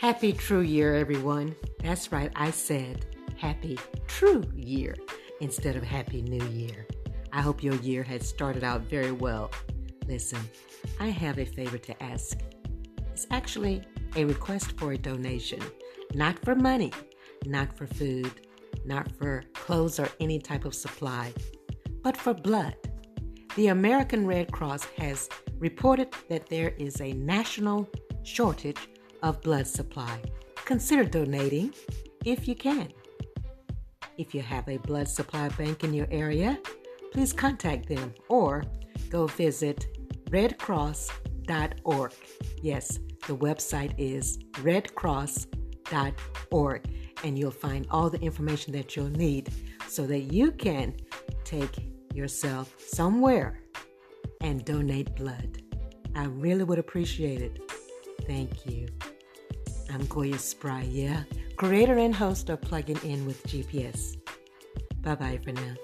Happy True Year, everyone. That's right, I said Happy True Year instead of Happy New Year. I hope your year has started out very well. Listen, I have a favor to ask. It's actually a request for a donation, not for money, not for food, not for clothes or any type of supply, but for blood. The American Red Cross has reported that there is a national shortage of blood supply. Consider donating if you can. If you have a blood supply bank in your area, please contact them or go visit redcross.org. Yes, the website is redcross.org, and you'll find all the information that you'll need so that you can take yourself somewhere and donate blood. I really would appreciate it. Thank you. I'm Goya Spry, yeah, creator and host of Plugging In with GPS. Bye bye for now.